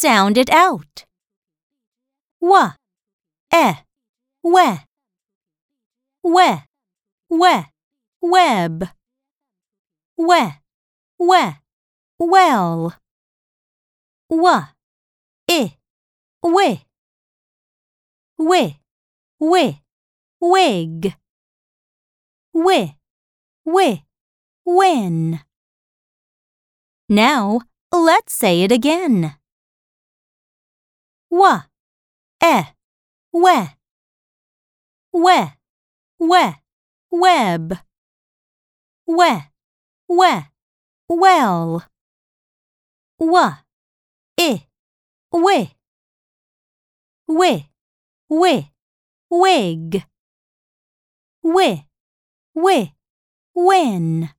sound it out. W, e, we, we, we, web, we, we, well, w, i, wi, wi, wi, wig, wi, wi, win. Now, let's say it again. W, e, we, we, we, web, we, we, well, w, i, wi, wi, wi, wig, wi, wi, win.